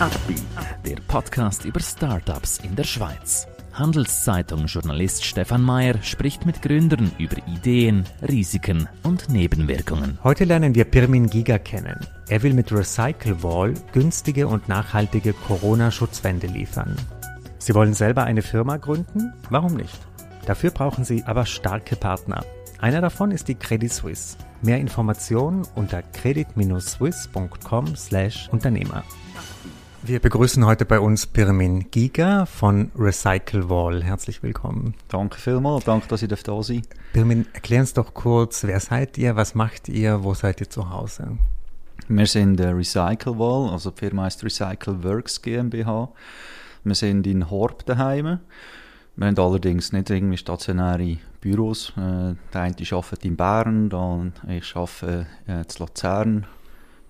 Upbeat, der Podcast über Startups in der Schweiz. Handelszeitung-Journalist Stefan Mayer spricht mit Gründern über Ideen, Risiken und Nebenwirkungen. Heute lernen wir Pirmin Giga kennen. Er will mit Recyclewall günstige und nachhaltige Corona-Schutzwände liefern. Sie wollen selber eine Firma gründen? Warum nicht? Dafür brauchen Sie aber starke Partner. Einer davon ist die Credit Suisse. Mehr Informationen unter credit-swiss.com/Unternehmer. Wir begrüßen heute bei uns Pirmin Giga von Recyclewall. Herzlich willkommen. Danke vielmals, danke, dass ich da sein. Pirmin, erklär uns doch kurz, wer seid ihr, was macht ihr, wo seid ihr zu Hause? Wir sind Recyclewall, also die Firma heißt Recycleworks GmbH. Wir sind in Horb daheim. Wir haben allerdings nicht irgendwie stationäre Büros. Äh, der eine arbeitet in Bern, dann ich arbeite äh, in Luzern.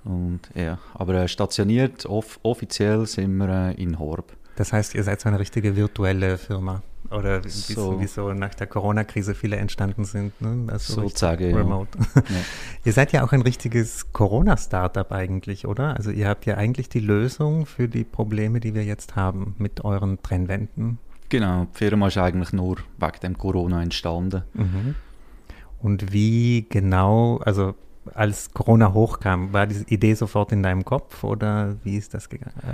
Und, ja. Aber äh, stationiert, off offiziell sind wir äh, in Horb. Das heißt, ihr seid so eine richtige virtuelle Firma? Oder wie so, wie so nach der Corona-Krise viele entstanden sind. Ne? Also Sozusagen, remote. Ja. ja. ihr seid ja auch ein richtiges Corona-Startup eigentlich, oder? Also ihr habt ja eigentlich die Lösung für die Probleme, die wir jetzt haben mit euren Trennwänden. Genau, die Firma ist eigentlich nur wegen dem Corona entstanden. Mhm. Und wie genau, also als Corona hochkam, war diese Idee sofort in deinem Kopf oder wie ist das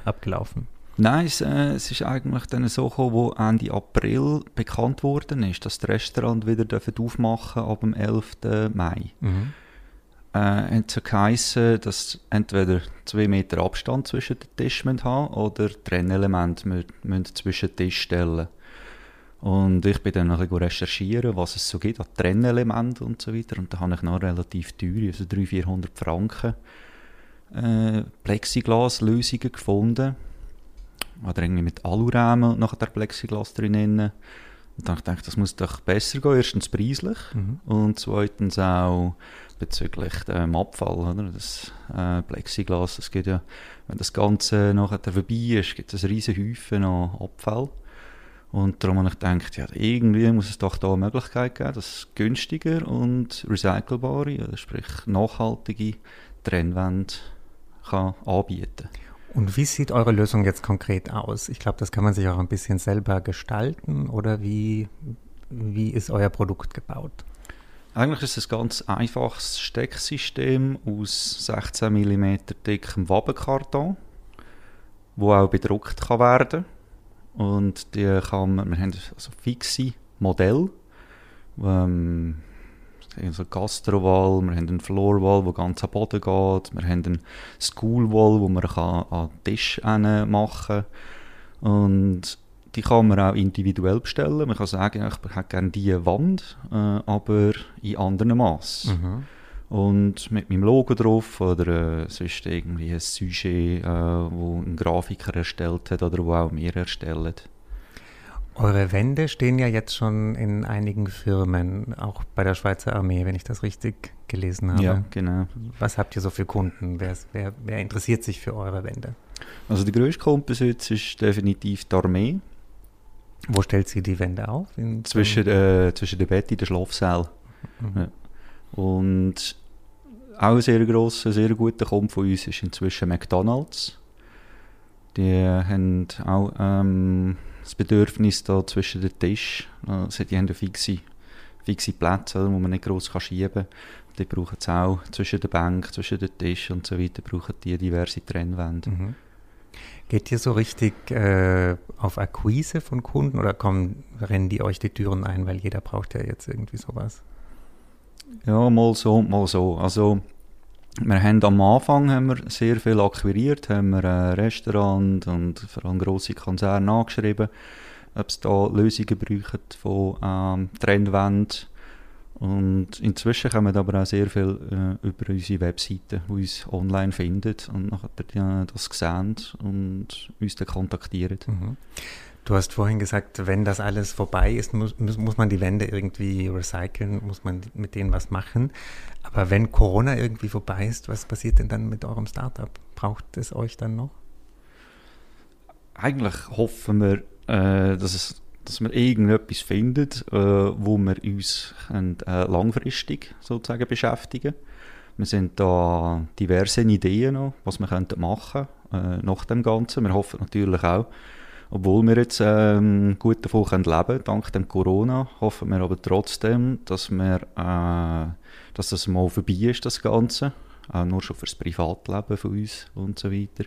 abgelaufen? Nein, es, äh, es ist eigentlich dann so gekommen, wo Ende April bekannt worden ist, dass das Restaurant wieder aufmachen ab dem 11. Mai. Mhm äh, hat es geheißen, dass entweder zwei Meter Abstand zwischen den Tischen haben oder Trennelemente müssen zwischen den Tisch stellen und ich bin dann ein bisschen recherchieren, was es so gibt an Trennelementen und so weiter. Und da habe ich noch relativ teuer, also 300, 400 Franken, äh, Plexiglas-Lösungen gefunden. Oder irgendwie mit Alurahmen und nachher der Plexiglas drinnen. Und dann dachte ich, das muss doch besser gehen. Erstens preislich mhm. und zweitens auch bezüglich dem Abfall. Oder? Das äh, Plexiglas, das geht ja, wenn das Ganze nachher vorbei ist, gibt es einen riesen Häufen an Abfall. Und darum habe ich gedacht, ja, irgendwie muss es doch da eine Möglichkeit geben, dass es günstiger und recycelbare, sprich nachhaltige Trennwände kann anbieten Und wie sieht eure Lösung jetzt konkret aus? Ich glaube, das kann man sich auch ein bisschen selber gestalten oder wie, wie ist euer Produkt gebaut? Eigentlich ist es ein ganz einfaches Stecksystem aus 16 mm dickem Wabenkarton, wo auch bedruckt kann werden und die kann wir haben also fixe Modelle, ähm, also Gastrowall, wir haben einen Floorwall, der ganz am Boden geht, wir haben einen Schoolwall, wo man kann an den Tisch machen kann und die kann man auch individuell bestellen. Man kann sagen, ich hätte gerne diese Wand, äh, aber in anderen Maß. Mhm. Und mit meinem Logo drauf oder äh, sonst irgendwie ein Sujet, äh, wo ein Grafiker erstellt hat oder wo auch wir erstellen. Eure Wände stehen ja jetzt schon in einigen Firmen, auch bei der Schweizer Armee, wenn ich das richtig gelesen habe. Ja, genau. Was habt ihr so für Kunden? Wer, wer, wer interessiert sich für eure Wände? Also der grösste Kundenbesitz ist definitiv die Armee. Wo stellt sie die Wände auf? In zwischen, äh, zwischen dem Bett und der Schlafsaal. Mhm. Ja. Und auch ein sehr grosser, sehr guter Kunde von uns ist inzwischen McDonalds. Die haben auch ähm, das Bedürfnis da zwischen den Tisch. Also die haben fixe, fixe Plätze, wo man nicht gross kann schieben kann. Die brauchen es auch zwischen der Bank, zwischen den Tisch und so weiter, brauchen die diverse Trennwände. Mhm. Geht ihr so richtig äh, auf Akquise von Kunden oder kommen, rennen die euch die Türen ein, weil jeder braucht ja jetzt irgendwie sowas? Ja, mal so, mal so. Also, wir haben am Anfang haben wir sehr viel akquiriert, haben wir ein Restaurant und vor allem grosse Konzerne angeschrieben, ob es da Lösungen brauchen von ähm, Trendwänden und inzwischen kommen aber auch sehr viel äh, über unsere Webseite, die uns online findet und nachher das sehen und uns dann kontaktieren. Mhm. Du hast vorhin gesagt, wenn das alles vorbei ist, muss, muss man die Wände irgendwie recyceln, muss man mit denen was machen. Aber wenn Corona irgendwie vorbei ist, was passiert denn dann mit eurem Startup? Braucht es euch dann noch? Eigentlich hoffen wir, äh, dass es dass wir irgendetwas finden, äh, wo wir uns können, äh, langfristig sozusagen beschäftigen Wir sind da diverse Ideen noch, was wir könnten machen äh, nach dem Ganzen. Wir hoffen natürlich auch, obwohl wir jetzt ähm, gut davon können leben dank dem Corona, hoffen wir aber trotzdem, dass, wir, äh, dass das mal vorbei ist, das Ganze. Auch nur schon fürs Privatleben von uns und so weiter.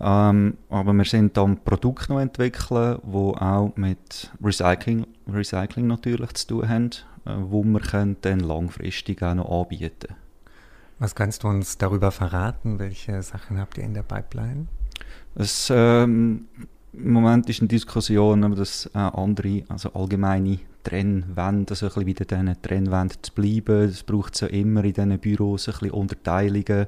Ähm, aber wir sind am Produkt noch entwickeln, wo auch mit Recycling, Recycling natürlich zu tun haben, äh, wo wir können dann langfristig auch noch anbieten. Was kannst du uns darüber verraten? Welche Sachen habt ihr in der Pipeline? Es, ähm, Im Moment ist eine Diskussion, dass äh, andere, also allgemeine Trennwände, also ein bisschen wieder diesen Trennwänden zu bleiben. Es braucht ja immer in diesen Büros ein bisschen Unterteilungen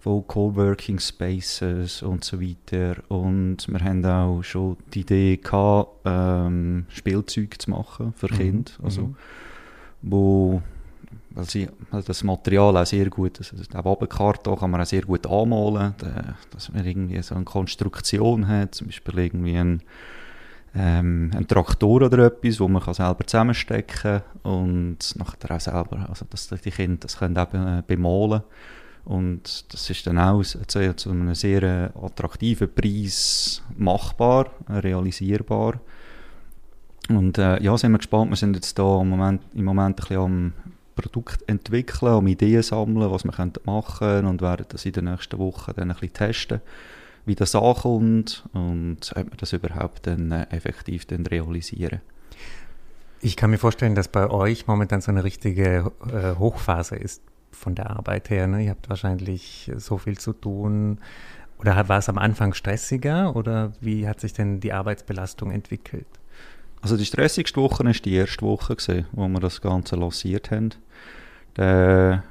von Coworking Spaces und so weiter. Und wir haben auch schon die Idee gehabt, ähm, Spielzeug zu machen für mhm. Kinder. Also, mhm. wo weil, sie, weil das Material auch sehr gut, also den Wabenkarton kann man auch sehr gut anmalen, dass man irgendwie so eine Konstruktion hat, zum Beispiel irgendwie ein, ähm, ein Traktor oder etwas, wo man kann selber zusammenstecken und nachher auch selber, also dass die Kinder das können eben äh, bemalen und das ist dann auch zu, zu einem sehr äh, attraktiven Preis machbar, realisierbar. Und äh, ja, sind wir gespannt. Wir sind jetzt da im Moment, im Moment ein bisschen am Produkt entwickeln, am Ideen sammeln, was wir machen können und werden das in den nächsten Wochen dann ein bisschen testen, wie das ankommt und ob wir das überhaupt dann äh, effektiv dann realisieren. Ich kann mir vorstellen, dass bei euch momentan so eine richtige äh, Hochphase ist von der Arbeit her. Ne? Ihr habt wahrscheinlich so viel zu tun. Oder war es am Anfang stressiger oder wie hat sich denn die Arbeitsbelastung entwickelt? Also die stressigste Woche war die erste Woche, gewesen, wo wir das Ganze lanciert haben. Da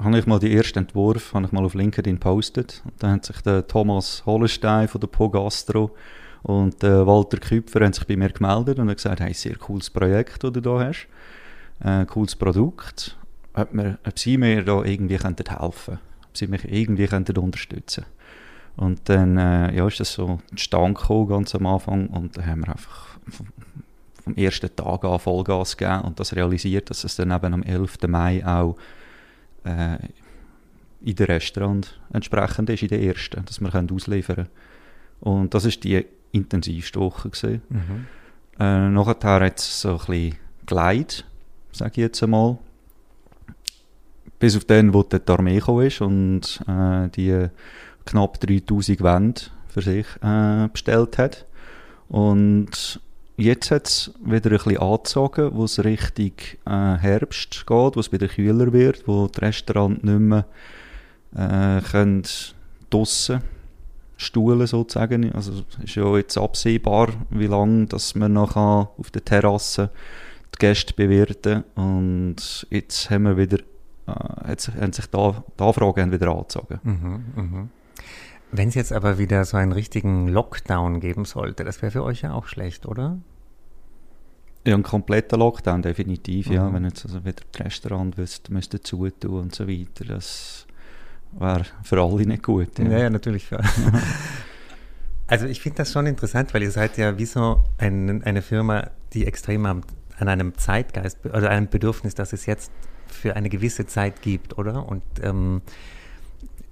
habe ich mal den ersten Entwurf ich mal auf LinkedIn gepostet. Da hat sich der Thomas Hollenstein von der Pogastro und der Walter Küpfer haben sich bei mir gemeldet und haben gesagt, hey, sehr cooles Projekt, das du da hast. Ein cooles Produkt ob, wir, ob sie mir da irgendwie könnten helfen ob sie mich irgendwie könnten unterstützen Und dann äh, ja, ist das so zustande gekommen, ganz am Anfang und dann haben wir einfach vom, vom ersten Tag an Vollgas gegeben und das realisiert, dass es dann eben am 11. Mai auch äh, in der Restaurant entsprechend ist, in der ersten, dass wir können ausliefern können. Und das ist die intensivste Woche. Gewesen. Mhm. Äh, nachher hat es so ein bisschen geleitet, sage ich jetzt einmal bis auf den, wo die Armee gekommen ist und äh, die knapp 3000 Wände für sich äh, bestellt hat. Und jetzt hat es wieder ein bisschen angezogen, wo es Richtung äh, Herbst geht, wo es wieder kühler wird, wo die Restaurants nicht mehr äh, können draussen stuhlen sozusagen. Also es ist ja jetzt absehbar, wie lange dass man noch auf der Terrasse die Gäste bewirten und jetzt haben wir wieder äh, sich, haben sich die Anfragen wieder angezogen. Mhm, mh. Wenn es jetzt aber wieder so einen richtigen Lockdown geben sollte, das wäre für euch ja auch schlecht, oder? Ja, ein kompletter Lockdown, definitiv, mhm. ja. Wenn jetzt also wieder das Restaurant müsste, müsste zutun und so weiter, das wäre für alle nicht gut. Ja, ja, natürlich. also ich finde das schon interessant, weil ihr seid ja wie so ein, eine Firma, die extrem am, an einem Zeitgeist, oder einem Bedürfnis, das es jetzt für eine gewisse Zeit gibt, oder? Und ähm,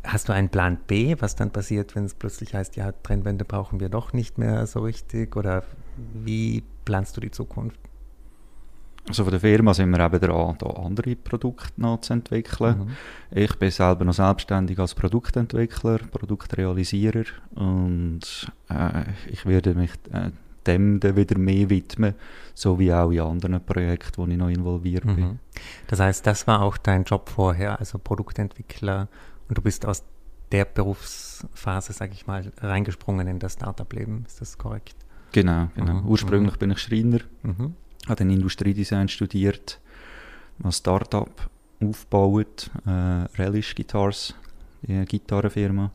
hast du einen Plan B, was dann passiert, wenn es plötzlich heißt, ja, Trennwände brauchen wir doch nicht mehr so richtig? Oder wie planst du die Zukunft? Also von der Firma sind wir eben dran, da andere Produkte noch zu entwickeln. Mhm. Ich bin selber noch selbstständig als Produktentwickler, Produktrealisierer und äh, ich werde mich äh, dem dann wieder mehr widmen, so wie auch in anderen Projekten, wo ich noch involviert bin. Mhm. Das heißt, das war auch dein Job vorher, also Produktentwickler und du bist aus der Berufsphase, sage ich mal, reingesprungen in das Startup-Leben. Ist das korrekt? Genau, genau. Mhm. Ursprünglich mhm. bin ich Schreiner, mhm. habe dann Industriedesign studiert, ein Startup aufgebaut, äh, Relish Guitars, die Gitarrenfirma.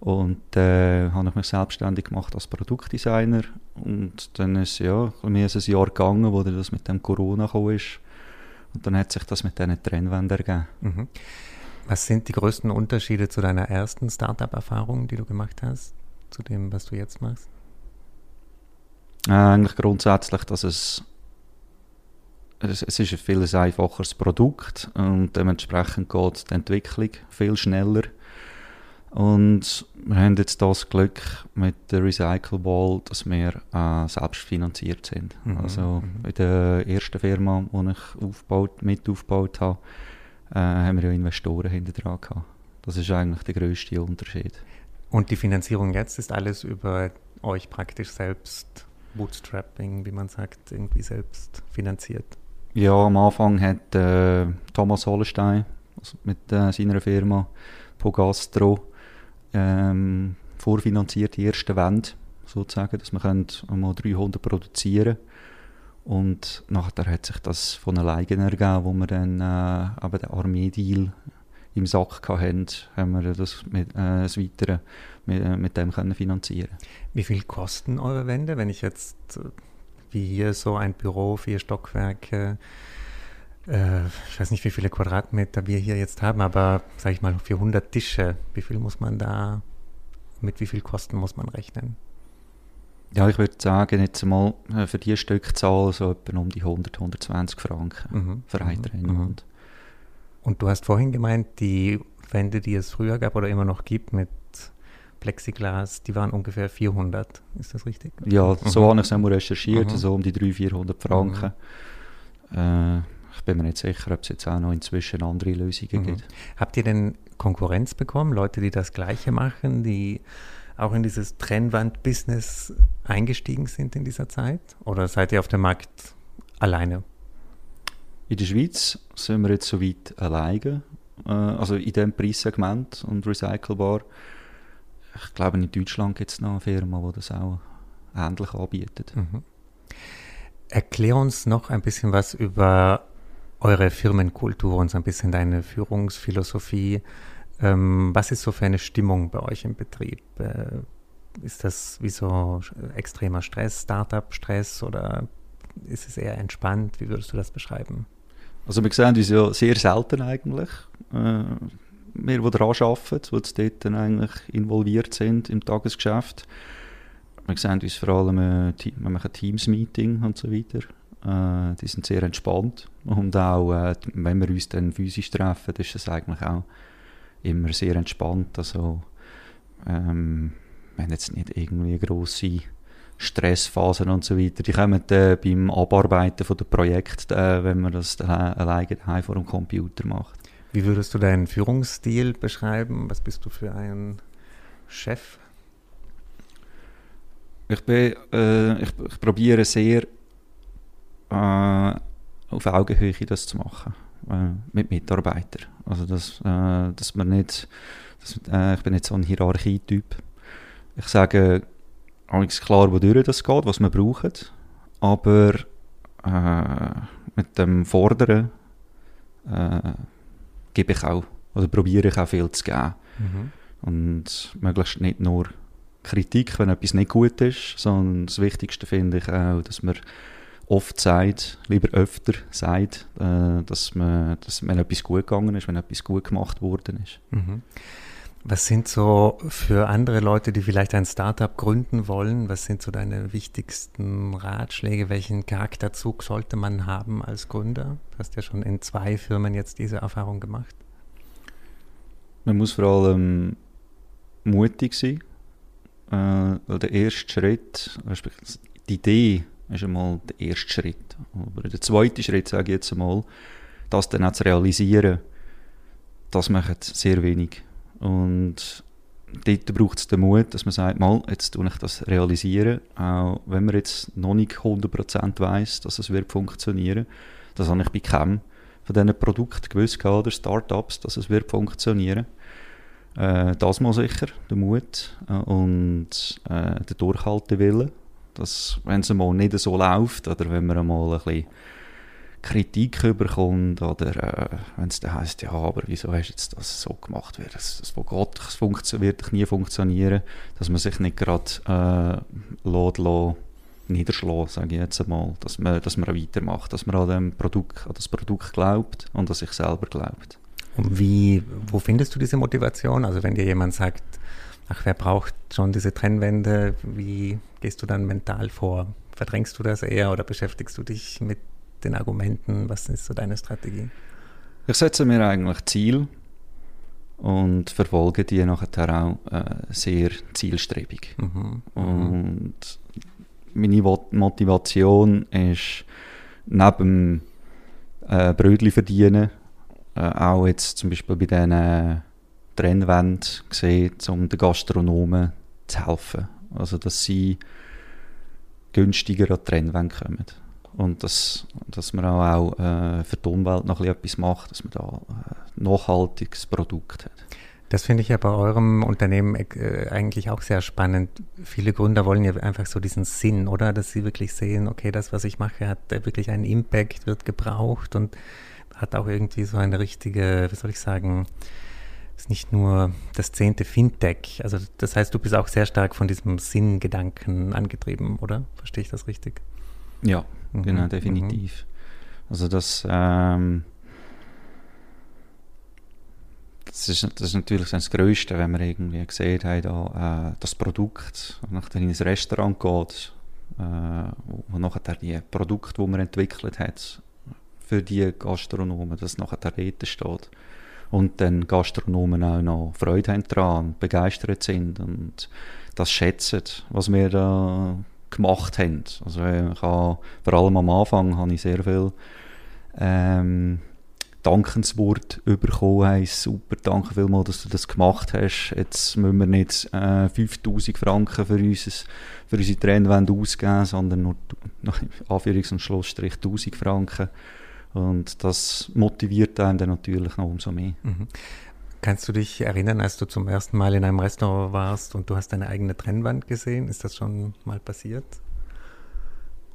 Und äh, habe ich mich selbstständig gemacht als Produktdesigner. Und dann ist ja mir ist ein Jahr gegangen, wo das mit dem Corona gekommen ist. Und dann hat sich das mit diesen Trennwänden ergeben. Mhm. Was sind die größten Unterschiede zu deiner ersten Startup-Erfahrung, die du gemacht hast, zu dem, was du jetzt machst? Äh, eigentlich grundsätzlich, dass es es, es ist ein viel einfacheres Produkt und dementsprechend geht die Entwicklung viel schneller. Und wir haben jetzt das Glück mit der Recycle Wall, dass wir äh, selbst finanziert sind. Mhm. Also mhm. in der ersten Firma, die ich aufgebaut, mit aufgebaut habe, äh, haben wir ja Investoren hinter dran gehabt. Das ist eigentlich der größte Unterschied. Und die Finanzierung jetzt ist alles über euch praktisch selbst Bootstrapping, wie man sagt, irgendwie selbst finanziert? Ja, am Anfang hat äh, Thomas Hollenstein also mit äh, seiner Firma Pogastro ähm, vorfinanziert die erste Wende, sozusagen, dass wir einmal 300 produzieren und nachher hat sich das von alleine ergeben, wo wir dann äh, eben den Armee-Deal im Sack hatten, haben wir das mit, äh, das Weitere mit, äh, mit dem können finanzieren Wie viel kosten eure Wände, wenn ich jetzt äh, wie hier so ein Büro, vier Stockwerke, äh, ich weiß nicht, wie viele Quadratmeter wir hier jetzt haben, aber sage ich mal für 100 Tische, wie viel muss man da, mit wie viel Kosten muss man rechnen? Ja, ich würde sagen, jetzt mal äh, für die Stückzahl so etwa um die 100, 120 Franken mhm. für eine mhm. Und du hast vorhin gemeint, die Wände, die es früher gab oder immer noch gibt mit Plexiglas, die waren ungefähr 400. Ist das richtig? Ja, so mhm. habe ich es einmal recherchiert, mhm. so um die 300, 400 Franken. Mhm. Äh, ich bin mir nicht sicher, ob es jetzt auch noch inzwischen andere Lösungen mhm. gibt. Habt ihr denn Konkurrenz bekommen? Leute, die das Gleiche machen, die auch in dieses Trennwand-Business eingestiegen sind in dieser Zeit? Oder seid ihr auf dem Markt alleine? In der Schweiz sind wir jetzt soweit alleine, äh, also in diesem Preissegment und recycelbar. Ich glaube, in Deutschland gibt es noch eine Firma, die das auch ähnlich anbietet. Mhm. Erklär uns noch ein bisschen was über eure Firmenkultur und so ein bisschen deine Führungsphilosophie. Ähm, was ist so für eine Stimmung bei euch im Betrieb? Äh, ist das wie so extremer Stress, Startup-Stress oder ist es eher entspannt? Wie würdest du das beschreiben? Also wir sehen uns ja sehr selten eigentlich. Äh, wir, die daran arbeiten, die dort dann eigentlich involviert sind im Tagesgeschäft. Wir sehen uns vor allem, äh, wir machen Teams-Meeting und so weiter. Äh, die sind sehr entspannt. Und auch, äh, wenn wir uns dann physisch treffen, ist es eigentlich auch immer sehr entspannt. Also, ähm, wir haben jetzt nicht irgendwie grosse Stressphasen und so weiter. Die kommen äh, beim Abarbeiten von der Projekte, äh, wenn man das alleine daheim vor dem Computer macht. Wie würdest du deinen Führungsstil beschreiben? Was bist du für ein Chef? Ich, bin, äh, ich, ich probiere sehr äh, auf Augenhöhe das zu machen äh, mit Mitarbeitern. Also dass, äh, dass man nicht, dass, äh, ich bin nicht so ein Hierarchietyp. Ich sage alles klar, wodurch das geht, was wir brauchen, aber äh, mit dem Fordern äh, gebe ich auch, oder probiere ich auch viel zu geben. Mhm. Und möglichst nicht nur Kritik, wenn etwas nicht gut ist, sondern das Wichtigste finde ich auch, dass man oft sagt, lieber öfter sagt, äh, dass, man, dass wenn etwas gut gegangen ist, wenn etwas gut gemacht worden ist. Mhm. Was sind so für andere Leute, die vielleicht ein Startup gründen wollen, was sind so deine wichtigsten Ratschläge? Welchen Charakterzug sollte man haben als Gründer? Du hast ja schon in zwei Firmen jetzt diese Erfahrung gemacht. Man muss vor allem mutig sein. Äh, der erste Schritt, die Idee ist einmal der erste Schritt. Aber der zweite Schritt, sage ich jetzt einmal, das dann auch zu realisieren, das macht sehr wenig. Und dort braucht es den Mut, dass man sagt, mal, jetzt tue ich das realisieren, auch wenn man jetzt noch nicht 100% weiss, dass es wird funktionieren. Das habe ich bei keinem von diesen Produkten gewusst, oder Startups, dass es wird funktionieren. Äh, das mal sicher, der Mut äh, und äh, der Durchhaltewille dass, wenn es mal nicht so läuft oder wenn man mal ein bisschen Kritik überkommt oder äh, wenn es dann heisst, ja, aber wieso hast du jetzt das so gemacht? Das, das, Gott, das wird nie funktionieren, dass man sich nicht gerade äh, lässt, lässt, niederschlagen, sage ich jetzt einmal, dass man, dass man weitermacht, dass man an, dem Produkt, an das Produkt glaubt und an sich selber glaubt. Und wie, wo findest du diese Motivation? Also wenn dir jemand sagt, ach, wer braucht schon diese Trennwände? Wie gehst du dann mental vor? Verdrängst du das eher oder beschäftigst du dich mit den Argumenten? Was ist so deine Strategie? Ich setze mir eigentlich Ziel und verfolge die nachher auch äh, sehr zielstrebig. Mhm. mhm. Und meine Motivation ist neben äh, Brötchen verdienen, äh, auch jetzt zum Beispiel bei diesen Trennwänden gesehen, um den Gastronomen zu helfen. Also dass sie günstiger an die Trennwände kommen. Und dass, dass man auch, äh, für die Umwelt noch etwas macht, dass man da ein äh, nachhaltiges Produkt hat. Das finde ich ja bei eurem Unternehmen äh, eigentlich auch sehr spannend. Viele Gründer wollen ja einfach so diesen Sinn, oder? Dass sie wirklich sehen, okay, das, was ich mache, hat wirklich einen Impact, wird gebraucht und hat auch irgendwie so eine richtige, wie soll ich sagen, ist nicht nur das zehnte Fintech. Also das heißt, du bist auch sehr stark von diesem Sinngedanken angetrieben, oder? Verstehe ich das richtig? Ja, mhm. genau, definitiv. Mhm. Also das, ähm, das, ist, das ist natürlich das Größte, wenn man irgendwie gesehen hat, da, äh, das Produkt, nachdem in ein Restaurant geht, äh, wo nachher die Produkte, die man entwickelt hat, für die Gastronomen, dass nachher dort steht und dann Gastronomen auch noch Freude haben daran und begeistert sind und das schätzen, was wir da gemacht haben. Also ich habe, vor allem am Anfang habe ich sehr viel ähm, Dankenswort bekommen. Hey, super, danke vielmals, dass du das gemacht hast. Jetzt müssen wir nicht äh, 5000 Franken für, unser, für unsere Trennwände ausgeben, sondern nur, Anführungs- und Schlussstrich, 1000 Franken. Und das motiviert einen dann natürlich noch umso mehr. Mhm. Kannst du dich erinnern, als du zum ersten Mal in einem Restaurant warst und du hast deine eigene Trennwand gesehen? Ist das schon mal passiert?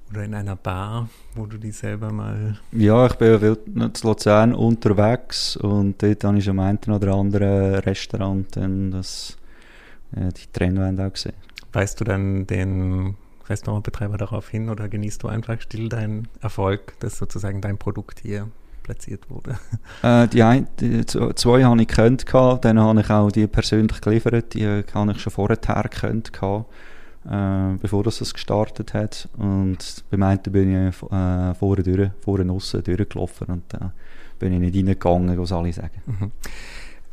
Oder in einer Bar, wo du die selber mal... Ja, ich bin ja in Luzern unterwegs und dort habe ich am einen oder anderen Restaurant dann das, äh, die Trennwand auch gesehen. Weißt du dann den Restaurantbetreiber darauf hin oder genießt du einfach still deinen Erfolg, dass sozusagen dein Produkt hier platziert wurde? Äh, die, ein, die zwei habe ich gekannt, dann habe ich auch die persönlich geliefert, die habe ich schon vorher gekannt, äh, bevor das gestartet hat. Und beim einen bin ich äh, vorne durch, vorne aussen durchgelaufen und da äh, bin ich nicht reingegangen, was alle sagen. Mhm.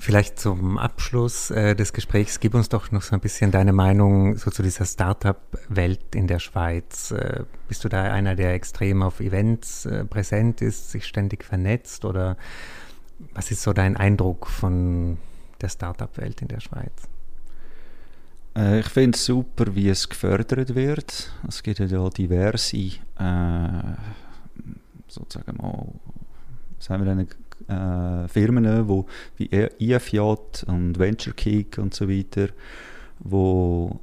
Vielleicht zum Abschluss äh, des Gesprächs, gib uns doch noch so ein bisschen deine Meinung so zu dieser Startup-Welt in der Schweiz. Äh, bist du da einer, der extrem auf Events äh, präsent ist, sich ständig vernetzt oder was ist so dein Eindruck von der Startup-Welt in der Schweiz? Äh, ich finde es super, wie es gefördert wird. Es gibt ja diverse, äh, sozusagen mal, sagen wir äh, Firmen, wo, wie IFJ und Venture Kick und so weiter, wo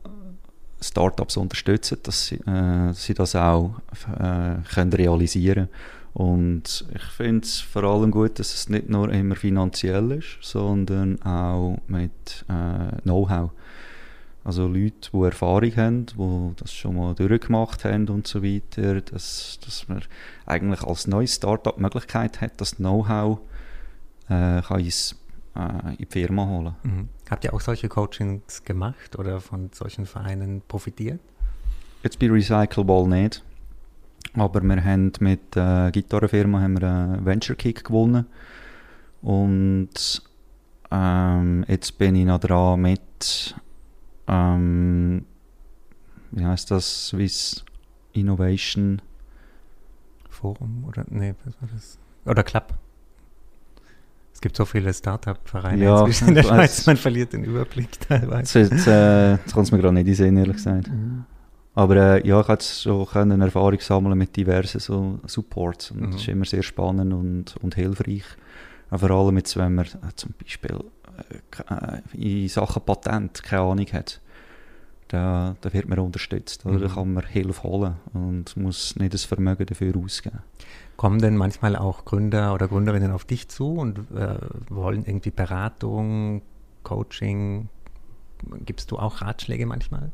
Startups unterstützen, dass sie, äh, sie das auch äh, können realisieren Und ich finde es vor allem gut, dass es nicht nur immer finanziell ist, sondern auch mit äh, Know-how. Also Leute, die Erfahrung haben, die das schon mal durchgemacht haben und so weiter, dass, dass man eigentlich als neues Startup die Möglichkeit hat, das Know-how äh, kann ins, äh, in die Firma holen. Mhm. Habt ihr auch solche Coachings gemacht oder von solchen Vereinen profitiert? Jetzt bei Recycleball nicht. Aber wir haben mit der äh, Gitarrenfirma haben wir einen Venture Kick gewonnen. Und ähm, jetzt bin ich noch dran mit ähm, wie heißt das? Swiss Innovation Forum oder nee, was war das? Oder Club. Es gibt so viele Start-up-Vereine ja, inzwischen in der Schweiz, man verliert den Überblick teilweise. Jetzt, jetzt, äh, es mir gerade nicht sehen, ehrlich gesagt. Mhm. Aber äh, ja, ich habe schon eine Erfahrung sammeln mit diversen so Supports und mhm. das ist immer sehr spannend und, und hilfreich. Aber vor allem jetzt, wenn man äh, zum Beispiel äh, in Sachen Patent keine Ahnung hat, da, da wird man unterstützt. Oder? Mhm. Da kann man Hilfe holen und muss nicht das Vermögen dafür ausgeben. Kommen denn manchmal auch Gründer oder Gründerinnen auf dich zu und äh, wollen irgendwie Beratung, Coaching? Gibst du auch Ratschläge manchmal?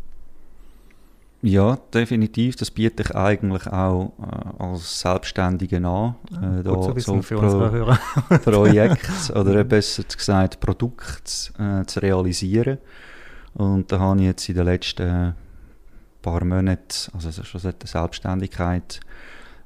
Ja, definitiv. Das biete ich eigentlich auch äh, als Selbstständige an. Ah, äh, gut zu wissen so für unsere Hörer. Projekt oder besser gesagt Produkt äh, zu realisieren. Und da habe ich jetzt in den letzten paar Monaten, also schon seit der Selbstständigkeit,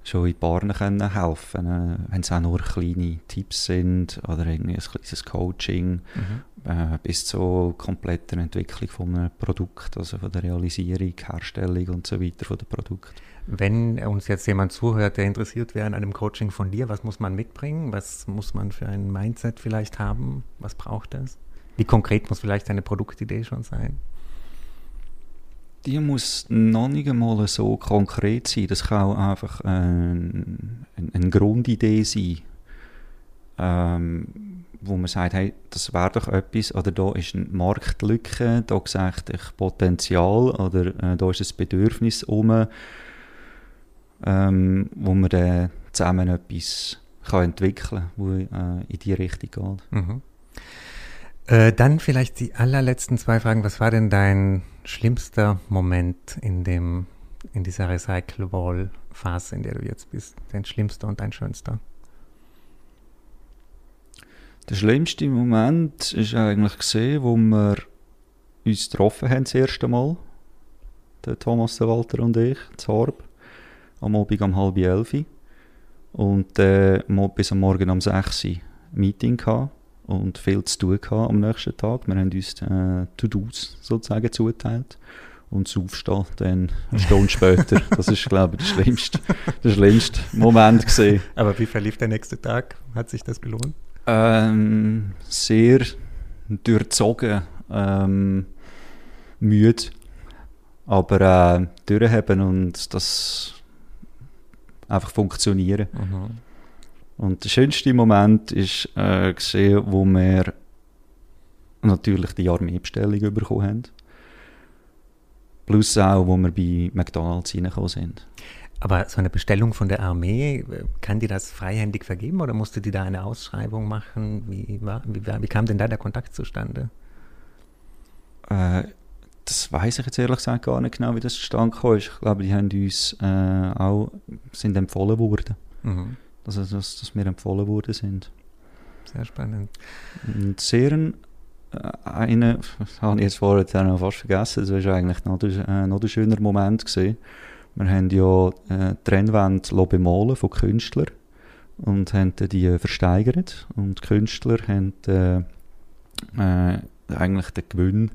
schon in Paaren können helfen können, wenn es auch nur kleine Tipps sind oder irgendwie ein kleines Coaching mhm. äh, bis zur kompletten Entwicklung von einem Produkt, also von der Realisierung, Herstellung und so weiter von dem Produkt. Wenn uns jetzt jemand zuhört, der interessiert wäre an einem Coaching von dir, was muss man mitbringen? Was muss man für ein Mindset vielleicht haben? Was braucht es? Wie konkret muss vielleicht eine Produktidee schon sein? Die muss noch nicht einmal so konkret sein. Das kann auch einfach ein, eine, eine Grundidee sein, ähm, wo man sagt, hey, das wäre doch etwas, oder da ist eine Marktlücke, da sehe ich Potenzial, oder äh, da ist ein Bedürfnis um, ähm, wo man dann zusammen etwas kann entwickeln kann, wo äh, in die Richtung geht. Mhm. Äh, dann vielleicht die allerletzten zwei Fragen. Was war denn dein schlimmster Moment in, dem, in dieser Recycle-Wall-Phase, in der du jetzt bist? Dein schlimmster und dein schönster? Der schlimmste Moment ist eigentlich gesehen, wo wir uns getroffen haben das erste Mal. Der Thomas, der Walter und ich, zu Horb. Am Abend um halb elf. Und äh, bis am Morgen um sechs Uhr Meeting gehabt und viel zu tun gehabt am nächsten Tag. Wir haben uns äh, To-Dos sozusagen zugeteilt und das Aufstehen dann eine Stunde später. Das ist, glaube ich, der schlimmste, der schlimmste Moment gesehen. Aber wie verlief der nächste Tag? Hat sich das gelohnt? Ähm, sehr durchzogen, ähm, müde, aber äh, durchhaben und das einfach funktionieren. Mhm. Und der schönste Moment ist äh, gesehen, wo wir natürlich die Armeebestellung bekommen haben. Plus auch, wo wir bei McDonalds reingekommen sind. Aber so eine Bestellung von der Armee, kann die das freihändig vergeben oder musste die da eine Ausschreibung machen? Wie, war, wie, wie kam denn da der Kontakt zustande? Äh, das weiß ich jetzt ehrlich gesagt gar nicht genau, wie das zustande kam. Ich glaube, die haben uns äh, auch sind empfohlen worden. Mhm also dass, dass wir empfohlen worden sind. Sehr spannend. Und sehr ein, äh, eine, das habe ich jetzt vorher fast vergessen, das war eigentlich noch, äh, noch ein schöner Moment gewesen. Wir haben ja äh, Trennwände bemalen von Künstlern und haben die versteigert und die Künstler haben äh, äh, eigentlich den Gewinn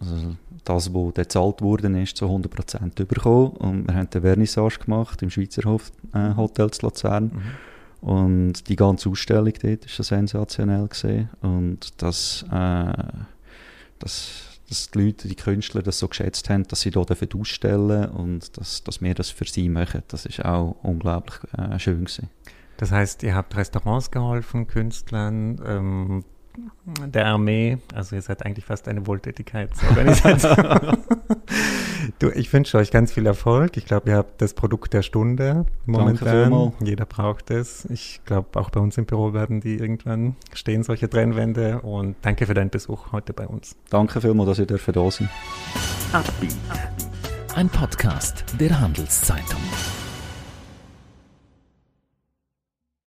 also das, was gezahlt worden ist, zu 100% bekommen. Und wir haben eine Vernissage gemacht im Schweizer Hof, äh, Hotel zu Luzern. Mhm. Und die ganze Ausstellung dort war sensationell. Gewesen. Und dass, äh, dass, dass die Leute, die Künstler das so geschätzt haben, dass sie hier ausstellen dürfen und dass, dass wir das für sie machen, das ist auch unglaublich äh, schön gewesen. Das heißt, ihr habt Restaurants geholfen, Künstlern, ähm, der Armee. Also ihr seid eigentlich fast eine Wohltätigkeitsorganisation. du, ich wünsche euch ganz viel Erfolg. Ich glaube, ihr habt das Produkt der Stunde momentan. Jeder braucht es. Ich glaube, auch bei uns im Büro werden die irgendwann stehen, solche Trennwände. Und danke für deinen Besuch heute bei uns. Danke vielmals, dass ihr dürfen da sein Ein Podcast der Handelszeitung.